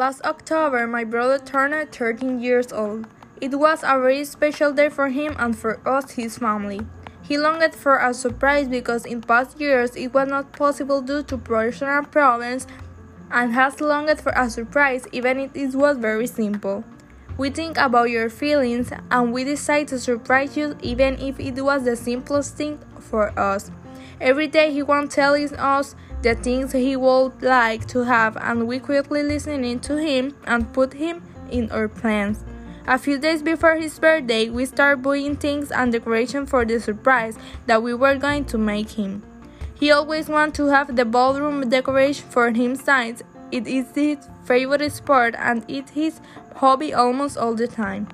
Last October, my brother turned 13 years old. It was a very special day for him and for us, his family. He longed for a surprise because in past years it was not possible due to personal problems and has longed for a surprise even if it was very simple. We think about your feelings and we decide to surprise you even if it was the simplest thing for us. Every day he won't tell us the things he would like to have and we quickly listening to him and put him in our plans. A few days before his birthday, we start buying things and decoration for the surprise that we were going to make him. He always wants to have the ballroom decoration for him himself. It is his favorite sport and it's his hobby almost all the time.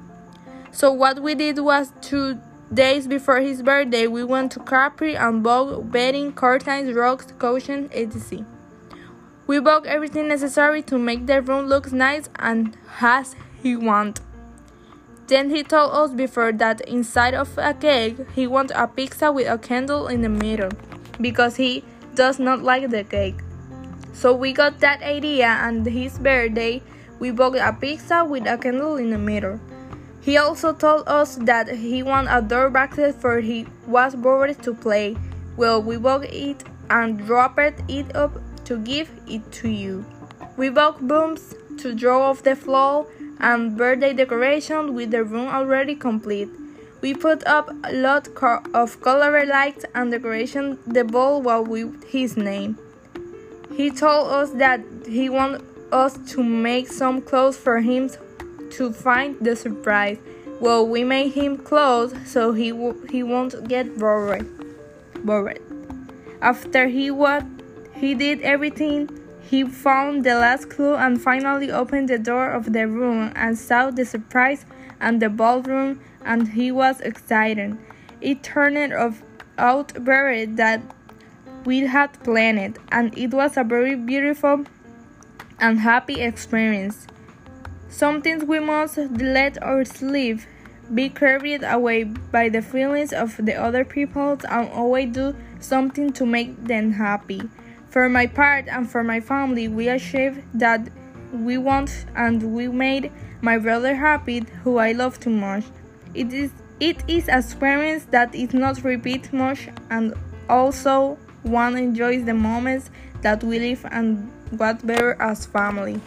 So what we did was to Days before his birthday, we went to Capri and bought bedding, curtains, rugs, cushions, etc. We bought everything necessary to make the room look nice and as he wanted. Then he told us before that inside of a cake he wants a pizza with a candle in the middle because he does not like the cake. So we got that idea and his birthday we bought a pizza with a candle in the middle. He also told us that he wanted a door bracelet for he was bored to play. Well, we bought it and dropped it up to give it to you. We bought booms to draw off the floor and birthday decoration with the room already complete. We put up a lot of colored lights and decoration the ball while with his name. He told us that he wanted us to make some clothes for him to find the surprise. Well, we made him close so he he won't get bored. Bored. After he what he did everything, he found the last clue and finally opened the door of the room and saw the surprise and the ballroom and he was excited. It turned out very that we had planned and it was a very beautiful and happy experience. Sometimes we must let our sleep be carried away by the feelings of the other people and always do something to make them happy. For my part and for my family, we achieved that we want and we made my brother happy, who I love too much. It is it is experience that is not repeat much and also one enjoys the moments that we live and what better as family.